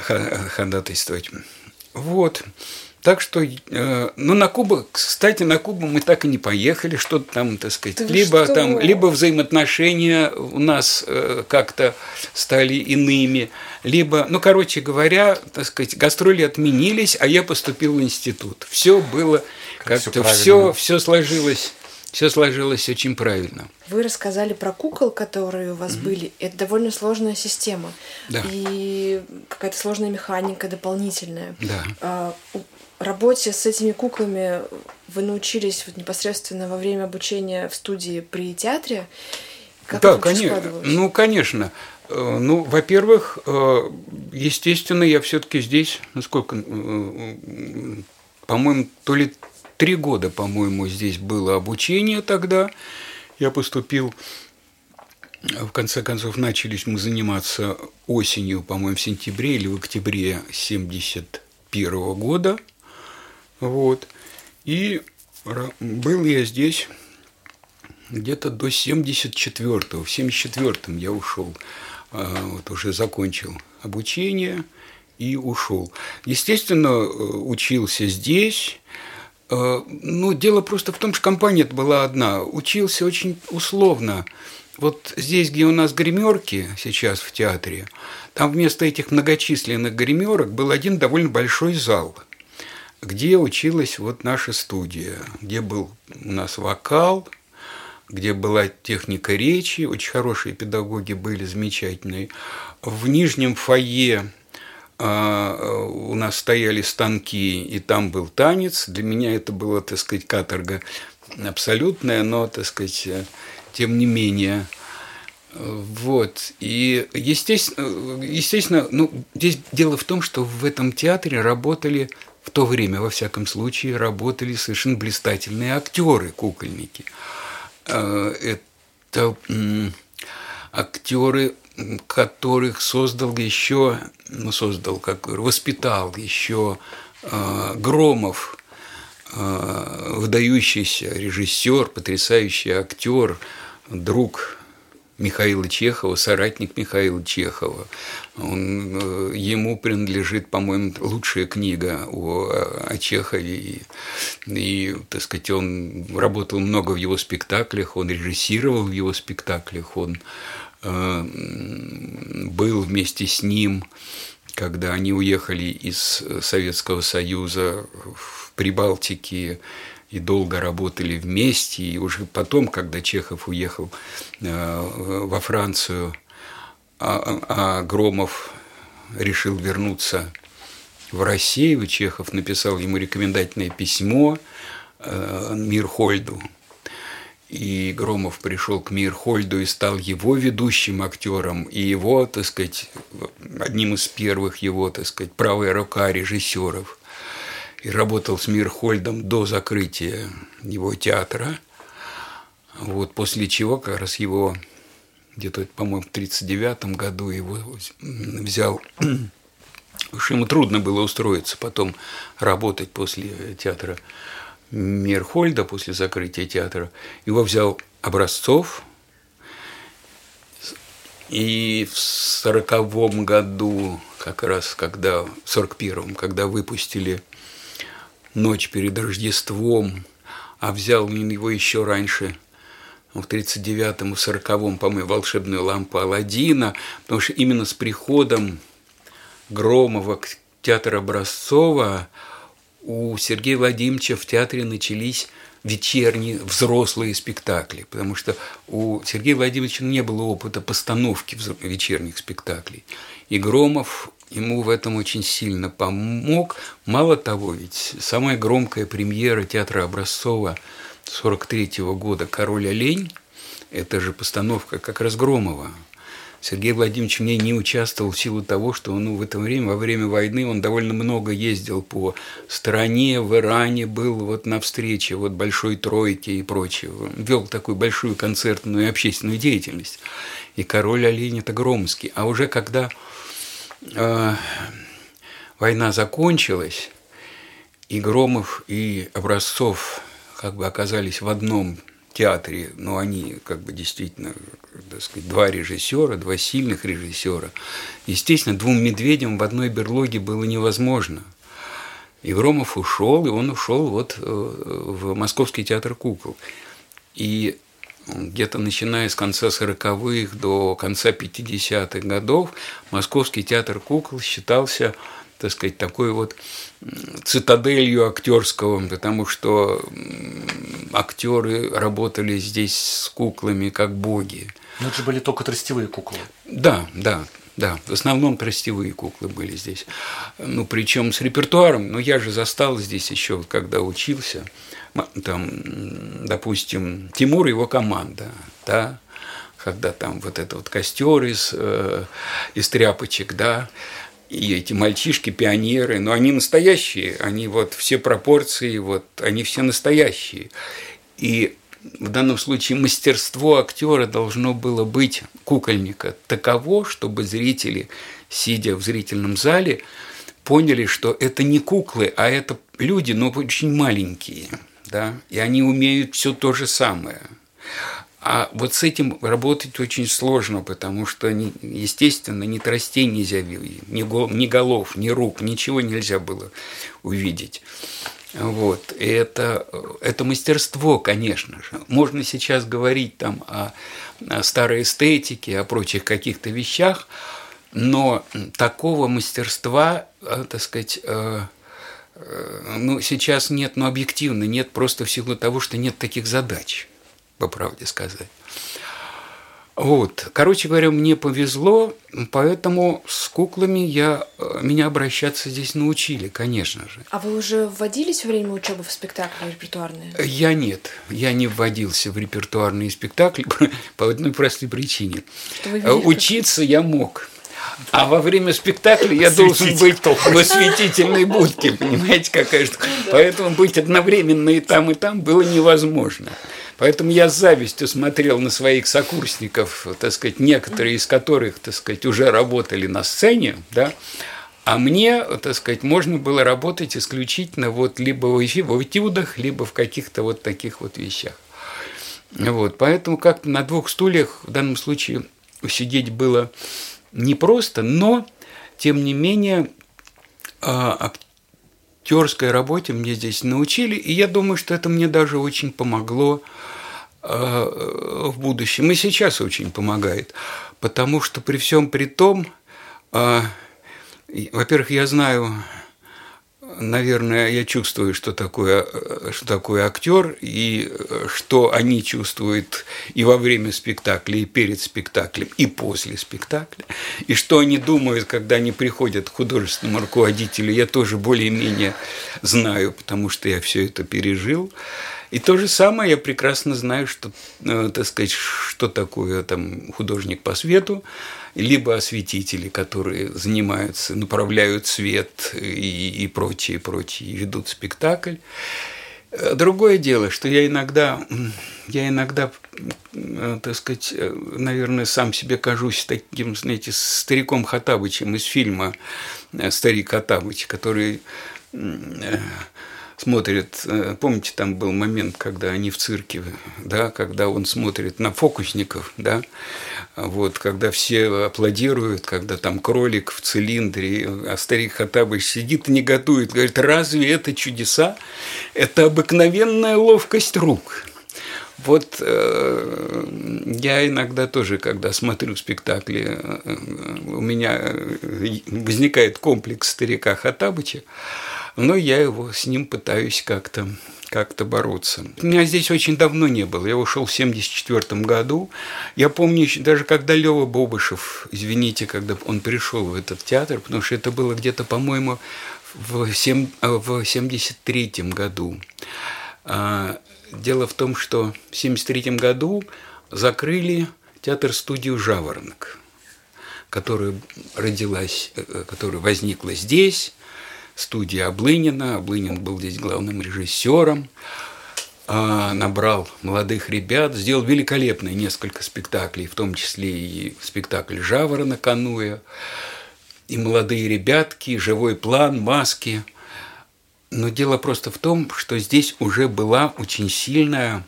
A: ходатайствовать. Вот. Так что, э, ну, на Кубу, кстати, на Кубу мы так и не поехали, что-то там, так сказать, да либо что? там, либо взаимоотношения у нас э, как-то стали иными, либо, ну, короче говоря, так сказать, гастроли отменились, а я поступил в институт. Все было как-то, все, все сложилось все сложилось очень правильно.
B: Вы рассказали про кукол, которые у вас mm были. Это довольно сложная система.
A: Да.
B: И какая-то сложная механика дополнительная.
A: Да.
B: А, работе с этими куклами вы научились вот непосредственно во время обучения в студии при театре?
A: Как да, конечно. Ну, конечно. Э, ну, во-первых, э, естественно, я все-таки здесь, насколько, э, по-моему, то ли Три года, по-моему, здесь было обучение тогда. Я поступил, в конце концов, начались мы заниматься осенью, по-моему, в сентябре или в октябре 71 года. Вот. И был я здесь где-то до 74-го. В 74-м я ушел, а, вот уже закончил обучение и ушел. Естественно, э, учился здесь, ну, дело просто в том, что компания была одна. Учился очень условно. Вот здесь, где у нас гримерки сейчас в театре, там вместо этих многочисленных гримерок был один довольно большой зал, где училась вот наша студия, где был у нас вокал, где была техника речи, очень хорошие педагоги были, замечательные. В нижнем фойе у нас стояли станки, и там был танец. Для меня это было, так сказать, каторга абсолютная, но, так сказать, тем не менее. Вот. И, естественно, естественно, ну, здесь дело в том, что в этом театре работали, в то время, во всяком случае, работали совершенно блистательные актеры, кукольники. А, это актеры которых создал еще, ну, создал, как воспитал еще э, Громов, э, выдающийся режиссер, потрясающий актер, друг Михаила Чехова, соратник Михаила Чехова. Он, э, ему принадлежит, по-моему, лучшая книга о, о Чехове. И, и, так сказать, он работал много в его спектаклях, он режиссировал в его спектаклях, он был вместе с ним, когда они уехали из Советского Союза в Прибалтике и долго работали вместе. И уже потом, когда Чехов уехал э, во Францию, а, а Громов решил вернуться в Россию, Чехов написал ему рекомендательное письмо э, Мирхольду, и Громов пришел к Мирхольду и стал его ведущим актером, и его, так сказать, одним из первых его, так сказать, правая рука режиссеров. И работал с Мирхольдом до закрытия его театра. Вот, после чего как раз его где-то, по-моему, в 1939 году его взял Уж ему трудно было устроиться потом работать после театра Мерхольда после закрытия театра. Его взял Образцов. И в сороковом году, как раз когда, в сорок первом, когда выпустили «Ночь перед Рождеством», а взял его еще раньше, в 39-м и 40-м, по-моему, «Волшебную лампу Аладдина», потому что именно с приходом Громова к театру Образцова у Сергея Владимировича в театре начались вечерние взрослые спектакли, потому что у Сергея Владимировича не было опыта постановки вечерних спектаклей. И Громов ему в этом очень сильно помог. Мало того, ведь самая громкая премьера театра Образцова 43 года «Король олень» – это же постановка как раз Громова – Сергей Владимирович в ней не участвовал в силу того, что ну, в это время, во время войны, он довольно много ездил по стране, в Иране был вот на встрече вот Большой Тройки и прочее. Вел такую большую концертную и общественную деятельность. И король олень – это Громский. А уже когда э, война закончилась, и Громов, и Образцов как бы оказались в одном театре, но они как бы действительно, так сказать, два режиссера, два сильных режиссера. Естественно, двум медведям в одной берлоге было невозможно. И Громов ушел, и он ушел вот э, в Московский театр кукол. И где-то начиная с конца 40-х до конца 50-х годов Московский театр кукол считался так сказать, такой вот цитаделью актерского, потому что актеры работали здесь с куклами как боги.
C: Но это же были только тростевые куклы.
A: Да, да, да, в основном тростевые куклы были здесь. Ну, причем с репертуаром, ну, я же застал здесь еще, когда учился, там, допустим, Тимур и его команда, да, когда там вот это вот костер из, э, из тряпочек, да, и эти мальчишки, пионеры, но они настоящие, они вот все пропорции, вот они все настоящие. И в данном случае мастерство актера должно было быть кукольника таково, чтобы зрители, сидя в зрительном зале, поняли, что это не куклы, а это люди, но очень маленькие, да, и они умеют все то же самое. А вот с этим работать очень сложно, потому что, естественно, ни тростей нельзя видеть, ни голов, ни рук, ничего нельзя было увидеть. Вот. И это, это мастерство, конечно же. Можно сейчас говорить там о, о старой эстетике, о прочих каких-то вещах, но такого мастерства, э, так сказать, э, э, ну, сейчас нет, ну, объективно нет, просто в силу того, что нет таких задач по правде сказать. Вот. Короче говоря, мне повезло, поэтому с куклами я, э, меня обращаться здесь научили, конечно же.
B: А вы уже вводились во время учебы в спектакли репертуарные?
A: Я нет. Я не вводился в репертуарные спектакли по одной простой причине. Учиться я мог. А во время спектакля я должен быть в осветительной будке, понимаете, какая штука. Поэтому быть одновременно и там, и там было невозможно. Поэтому я с завистью смотрел на своих сокурсников, так сказать, некоторые из которых, так сказать, уже работали на сцене, да, а мне, так сказать, можно было работать исключительно вот либо в этюдах, либо в каких-то вот таких вот вещах. Вот, поэтому как на двух стульях в данном случае сидеть было непросто, но, тем не менее, а, актерской работе мне здесь научили, и я думаю, что это мне даже очень помогло э, в будущем. И сейчас очень помогает, потому что при всем при том, э, во-первых, я знаю наверное, я чувствую, что такое, что такое актер, и что они чувствуют и во время спектакля, и перед спектаклем, и после спектакля, и что они думают, когда они приходят к художественному руководителю, я тоже более-менее знаю, потому что я все это пережил. И то же самое я прекрасно знаю, что, э, так сказать, что такое там художник по свету, либо осветители, которые занимаются, направляют свет и, и прочее, прочее, и ведут спектакль. Э, другое дело, что я иногда, я иногда, э, так сказать, наверное, сам себе кажусь таким, знаете, стариком Хатабычем из фильма «Старик Хатабыч», который смотрит, э, помните, там был момент, когда они в цирке, да, когда он смотрит на фокусников, да, вот, когда все аплодируют, когда там кролик в цилиндре, а старик Хатабыч сидит и негодует, говорит, разве это чудеса? Это обыкновенная ловкость рук. Вот э, я иногда тоже, когда смотрю спектакли, э, у меня возникает комплекс старика Хатабыча, но я его с ним пытаюсь как-то как-то бороться. Меня здесь очень давно не было. Я ушел в 1974 году. Я помню, даже когда Лева Бобышев, извините, когда он пришел в этот театр, потому что это было где-то, по-моему, в 1973 году. А, дело в том, что в 1973 году закрыли театр-студию «Жаворонок», которая родилась, э, которая возникла здесь, студия Облынина. Облынин был здесь главным режиссером. А, набрал молодых ребят, сделал великолепные несколько спектаклей, в том числе и спектакль «Жаворона» Кануя, и молодые ребятки, живой план, маски. Но дело просто в том, что здесь уже была очень сильная,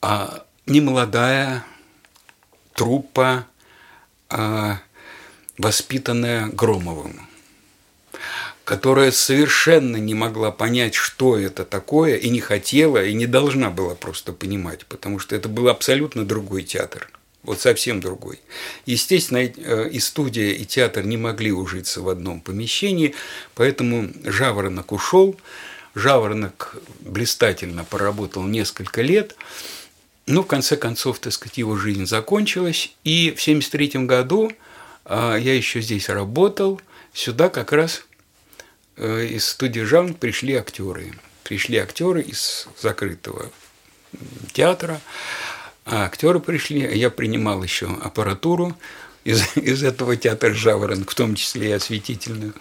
A: а, немолодая труппа, а, воспитанная Громовым которая совершенно не могла понять, что это такое, и не хотела, и не должна была просто понимать, потому что это был абсолютно другой театр. Вот совсем другой. Естественно, э, и студия, и театр не могли ужиться в одном помещении, поэтому Жаворонок ушел. Жаворонок блистательно поработал несколько лет, но в конце концов, так сказать, его жизнь закончилась. И в 1973 году а, я еще здесь работал, сюда как раз Э, из студии «Жанр» пришли актеры. Пришли актеры из закрытого театра. А актеры пришли, я принимал еще аппаратуру из, из этого театра «Жаворонок», в том числе и осветительную.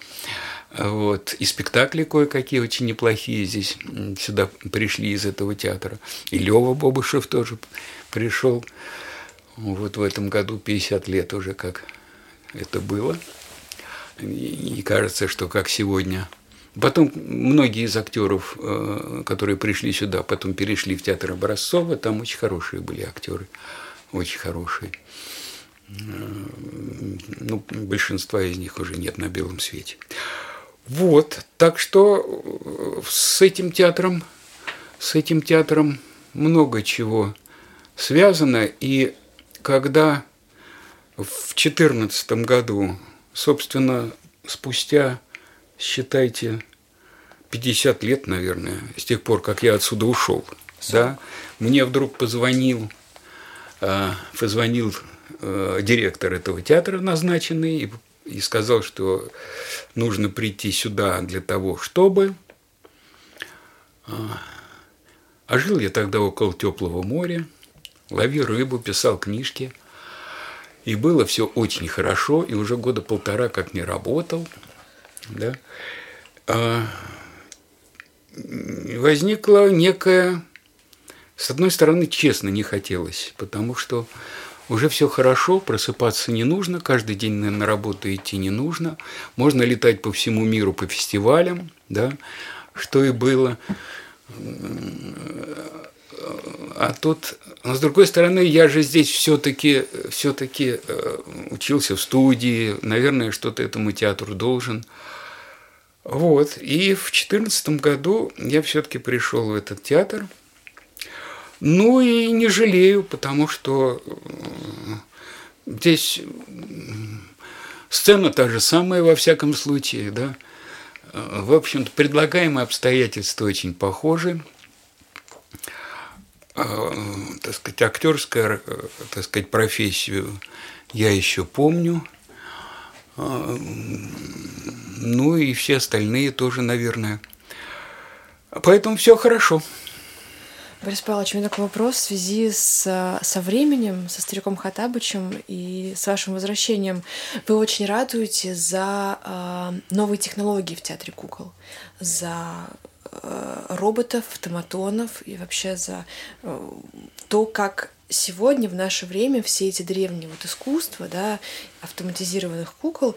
A: Вот. И спектакли кое-какие очень неплохие здесь сюда пришли из этого театра. И Лева Бобышев тоже пришел. Вот в этом году 50 лет уже как это было. И кажется, что как сегодня. Потом многие из актеров, э, которые пришли сюда, потом перешли в театр Образцова, там очень хорошие были актеры, очень хорошие. Э, ну, большинства из них уже нет на белом свете. Вот, так что э, с этим театром, с этим театром много чего связано. И когда в 2014 году собственно, спустя, считайте, 50 лет, наверное, с тех пор, как я отсюда ушел, да, мне вдруг позвонил, э, позвонил э, директор этого театра назначенный и, сказал, что нужно прийти сюда для того, чтобы... Э, а жил я тогда около теплого моря, ловил рыбу, писал книжки – и было все очень хорошо, и уже года полтора как не работал. Да? А возникла некая, с одной стороны, честно не хотелось, потому что уже все хорошо, просыпаться не нужно, каждый день на работу идти не нужно, можно летать по всему миру по фестивалям, да, что и было а тут, но с другой стороны, я же здесь все-таки все таки э, учился в студии, наверное, что-то этому театру должен. Вот. И в 2014 году я все-таки пришел в этот театр. Ну и не жалею, потому что э, здесь сцена та же самая во всяком случае, да. Э, в общем-то, предлагаемые обстоятельства очень похожи. А, так сказать, актерская, так сказать, профессию я еще помню. А, ну и все остальные тоже, наверное. Поэтому все хорошо.
B: Борис Павлович, у меня такой вопрос в связи с, со временем, со стариком Хатабычем и с вашим возвращением. Вы очень радуете за э, новые технологии в театре кукол, за Э, роботов, автоматонов и вообще за э, то, как сегодня, в наше время, все эти древние вот искусства, да, автоматизированных кукол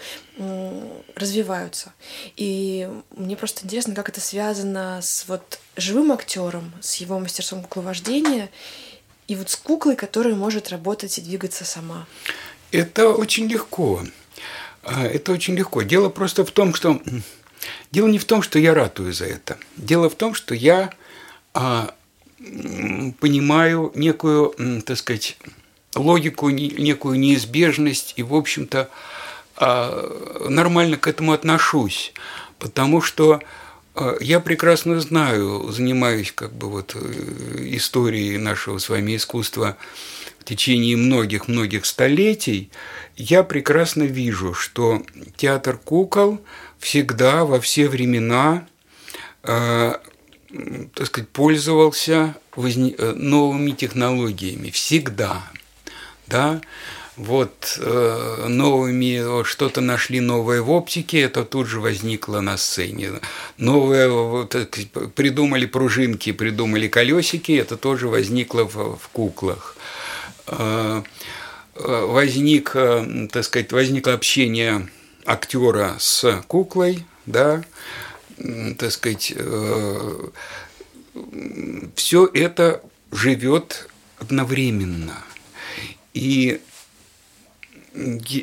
B: развиваются. И мне просто интересно, как это связано с вот живым актером, с его мастерством кукловождения и вот с куклой, которая может работать и двигаться сама.
A: Это очень легко. А, это очень легко. Дело просто в том, что... Дело не в том, что я ратую за это. Дело в том, что я а, понимаю некую, так сказать, логику, некую неизбежность и, в общем-то, а, нормально к этому отношусь, потому что а, я прекрасно знаю, занимаюсь как бы вот э, историей нашего с вами искусства в течение многих-многих столетий, я прекрасно вижу, что театр кукол всегда, во все времена а, так сказать, пользовался э, новыми технологиями всегда, да, вот э, новыми что-то нашли новое в оптике, это тут же возникло на сцене. Новое так, придумали пружинки, придумали колесики, это тоже возникло в, в куклах. Э, э возник, э, так сказать, возникло общение актера с куклой, да, так сказать, э, все это живет одновременно. И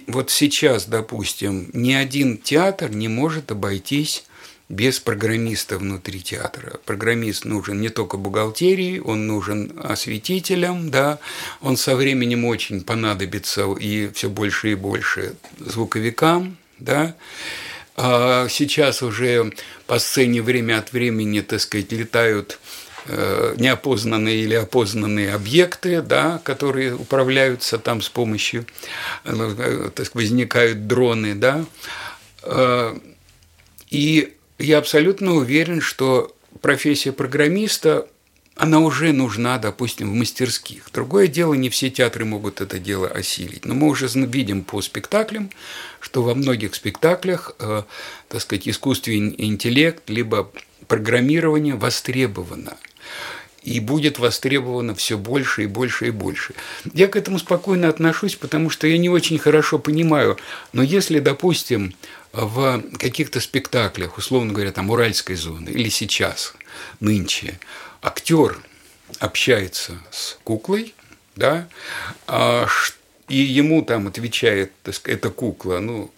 A: вот сейчас, допустим, ни один театр не может обойтись без программиста внутри театра. Программист нужен не только бухгалтерии, он нужен осветителям, да, он со временем очень понадобится и все больше и больше звуковикам, да, а сейчас уже по сцене время от времени, так сказать, летают э, неопознанные или опознанные объекты, да, которые управляются там с помощью, э, так возникают дроны, да. Э, и я абсолютно уверен, что профессия программиста она уже нужна, допустим, в мастерских. Другое дело, не все театры могут это дело осилить. Но мы уже видим по спектаклям, что во многих спектаклях, э, так сказать, искусственный интеллект либо программирование востребовано и будет востребовано все больше и больше и больше. Я к этому спокойно отношусь, потому что я не очень хорошо понимаю, но если, допустим, в каких-то спектаклях, условно говоря, там Уральской зоны или сейчас, нынче, актер общается с куклой, да, а, и ему там отвечает, так сказать, эта кукла, ну,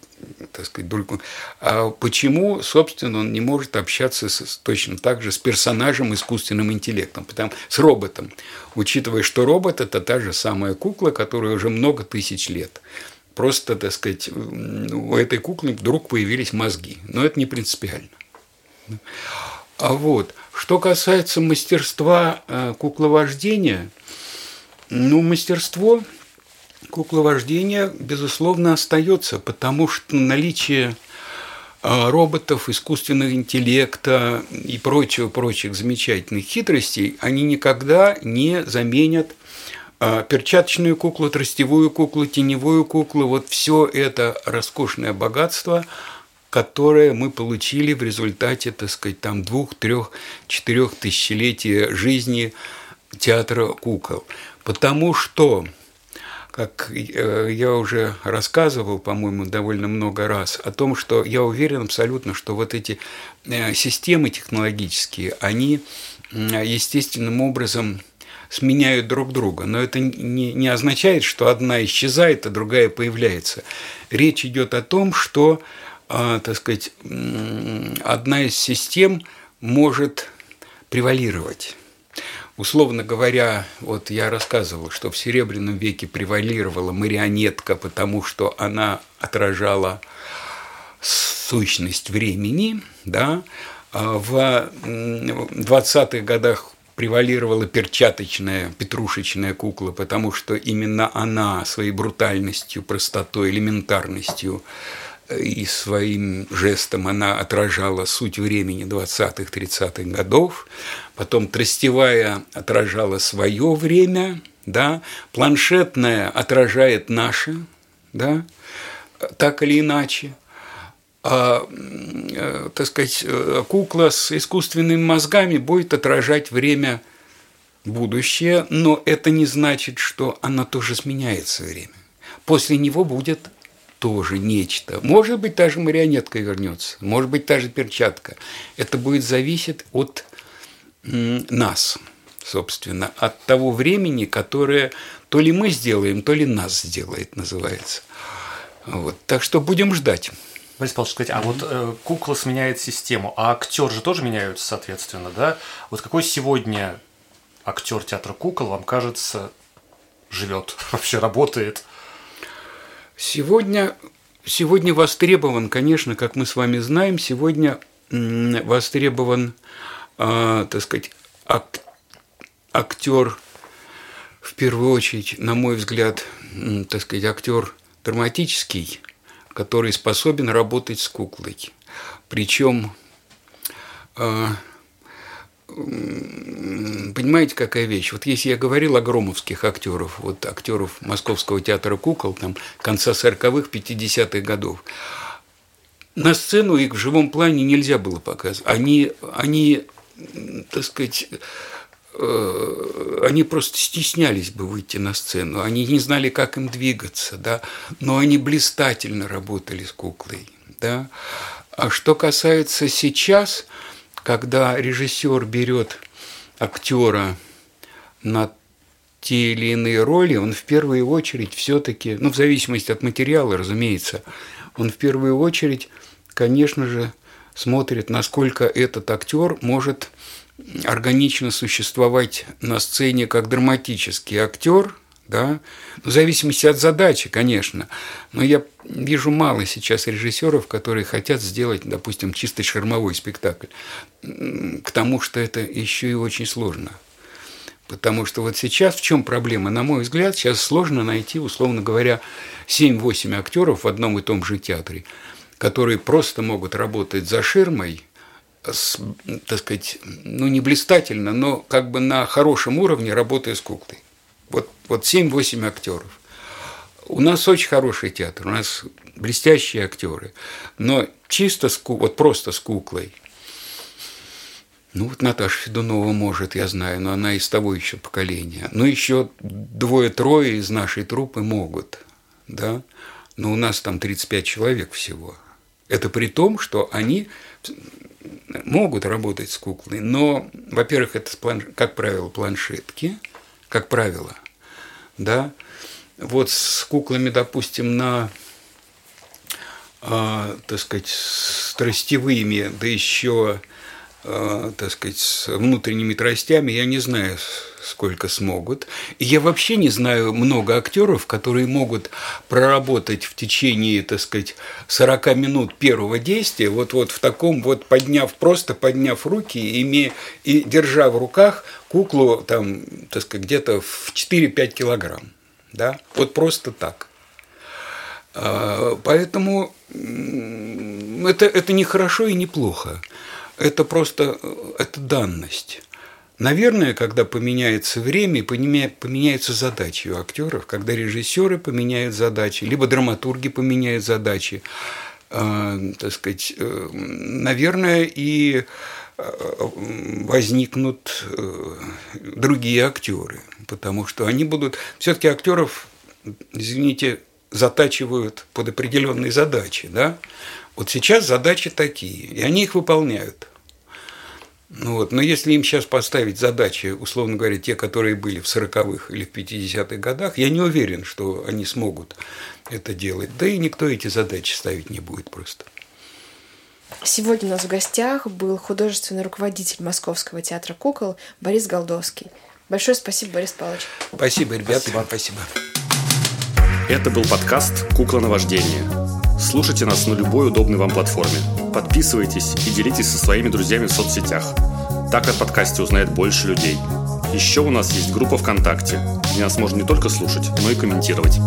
A: так сказать, только, а почему, собственно, он не может общаться с, точно так же с персонажем искусственным интеллектом, потому, с роботом, учитывая, что робот – это та же самая кукла, которая уже много тысяч лет. Просто, так сказать, у этой куклы вдруг появились мозги. Но это не принципиально. А вот, что касается мастерства э, кукловождения, ну, мастерство кукловождения, безусловно, остается, потому что наличие э, роботов, искусственного интеллекта и прочего, прочих замечательных хитростей, они никогда не заменят перчаточную куклу, тростевую куклу, теневую куклу, вот все это роскошное богатство – которое мы получили в результате, так сказать, там двух, трех, четырех тысячелетий жизни театра кукол. Потому что, как э, я уже рассказывал, по-моему, довольно много раз, о том, что я уверен абсолютно, что вот эти э, системы технологические, они естественным образом сменяют друг друга. Но это не, не означает, что одна исчезает, а другая появляется. Речь идет о том, что а, так сказать, одна из систем может превалировать. Условно говоря, вот я рассказывал, что в Серебряном веке превалировала марионетка, потому что она отражала сущность времени, да, а в 20-х годах превалировала перчаточная, петрушечная кукла, потому что именно она своей брутальностью, простотой, элементарностью и своим жестом она отражала суть времени 20-30-х годов, потом тростевая отражала свое время, да, планшетная отражает наше, да, так или иначе, а, э, так сказать, кукла с искусственными мозгами будет отражать время будущее, но это не значит, что она тоже сменяется время. После него будет тоже нечто. Может быть, та же марионетка вернется, может быть, та же перчатка. Это будет зависеть от нас, собственно, от того времени, которое то ли мы сделаем, то ли нас сделает, называется. Вот. Так что будем ждать.
C: Борис Павлович, сказать, а вот э, кукла сменяет систему, а актер же тоже меняются, соответственно, да? Вот какой сегодня актер театра кукол, вам кажется, живет, вообще работает?
A: Сегодня, сегодня востребован, конечно, как мы с вами знаем, сегодня востребован, э, так сказать, ак актер, в первую очередь, на мой взгляд, так сказать, актер драматический, который способен работать с куклой. Причем э, понимаете, какая вещь? Вот если я говорил о громовских актеров, вот актеров Московского театра кукол, там, конца 40-х, 50-х годов, на сцену их в живом плане нельзя было показывать. Они, они так сказать, они просто стеснялись бы выйти на сцену, они не знали, как им двигаться, да, но они блистательно работали с куклой, да. А что касается сейчас – когда режиссер берет актера на те или иные роли, он в первую очередь все-таки, ну, в зависимости от материала, разумеется, он в первую очередь, конечно же, смотрит, насколько этот актер может органично существовать на сцене как драматический актер, да, в зависимости от задачи, конечно. Но я вижу мало сейчас режиссеров, которые хотят сделать, допустим, чисто шармовой спектакль, к тому, что это еще и очень сложно. Потому что вот сейчас в чем проблема? На мой взгляд, сейчас сложно найти, условно говоря, 7-8 актеров в одном и том же театре, которые просто могут работать за ширмой, так сказать, ну не блистательно, но как бы на хорошем уровне, работая с куклой. Вот, вот 7-8 актеров. У нас очень хороший театр, у нас блестящие актеры, но чисто с, вот просто с куклой. Ну вот Наташа Федунова может, я знаю, но она из того еще поколения. Но еще двое-трое из нашей трупы могут, да. Но у нас там 35 человек всего. Это при том, что они могут работать с куклой, но, во-первых, это, как правило, планшетки, как правило, да, вот с куклами, допустим, на, э, так сказать, страстевыми, да еще, так сказать, с внутренними тростями, я не знаю, сколько смогут. И я вообще не знаю много актеров, которые могут проработать в течение, так сказать, 40 минут первого действия, вот, вот в таком вот подняв, просто подняв руки, имея, и держа в руках куклу, там, так сказать, где-то в 4-5 килограмм. Да? Вот просто так. А, поэтому это, это не хорошо и не плохо. Это просто это данность. Наверное, когда поменяется время, поменяются задачи у актеров, когда режиссеры поменяют задачи, либо драматурги поменяют задачи, э, так сказать, э, наверное, и э, возникнут э, другие актеры, потому что они будут все-таки актеров, извините, затачивают под определенные задачи, да? Вот сейчас задачи такие, и они их выполняют. Ну вот. Но если им сейчас поставить задачи, условно говоря, те, которые были в 40-х или в 50-х годах, я не уверен, что они смогут это делать. Да и никто эти задачи ставить не будет просто.
B: Сегодня у нас в гостях был художественный руководитель Московского театра кукол Борис Голдовский. Большое спасибо, Борис Павлович.
A: Спасибо, ребята. Спасибо. спасибо.
C: Это был подкаст «Кукла на вождение». Слушайте нас на любой удобной вам платформе. Подписывайтесь и делитесь со своими друзьями в соцсетях. Так о подкасте узнает больше людей. Еще у нас есть группа ВКонтакте, где нас можно не только слушать, но и комментировать.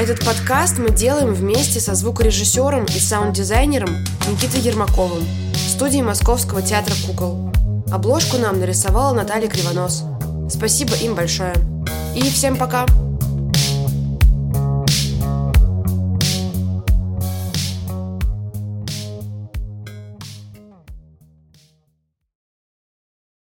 B: Этот подкаст мы делаем вместе со звукорежиссером и саунд-дизайнером Никитой Ермаковым в студии Московского театра кукол. Обложку нам нарисовала Наталья Кривонос – Спасибо им большое. И всем пока!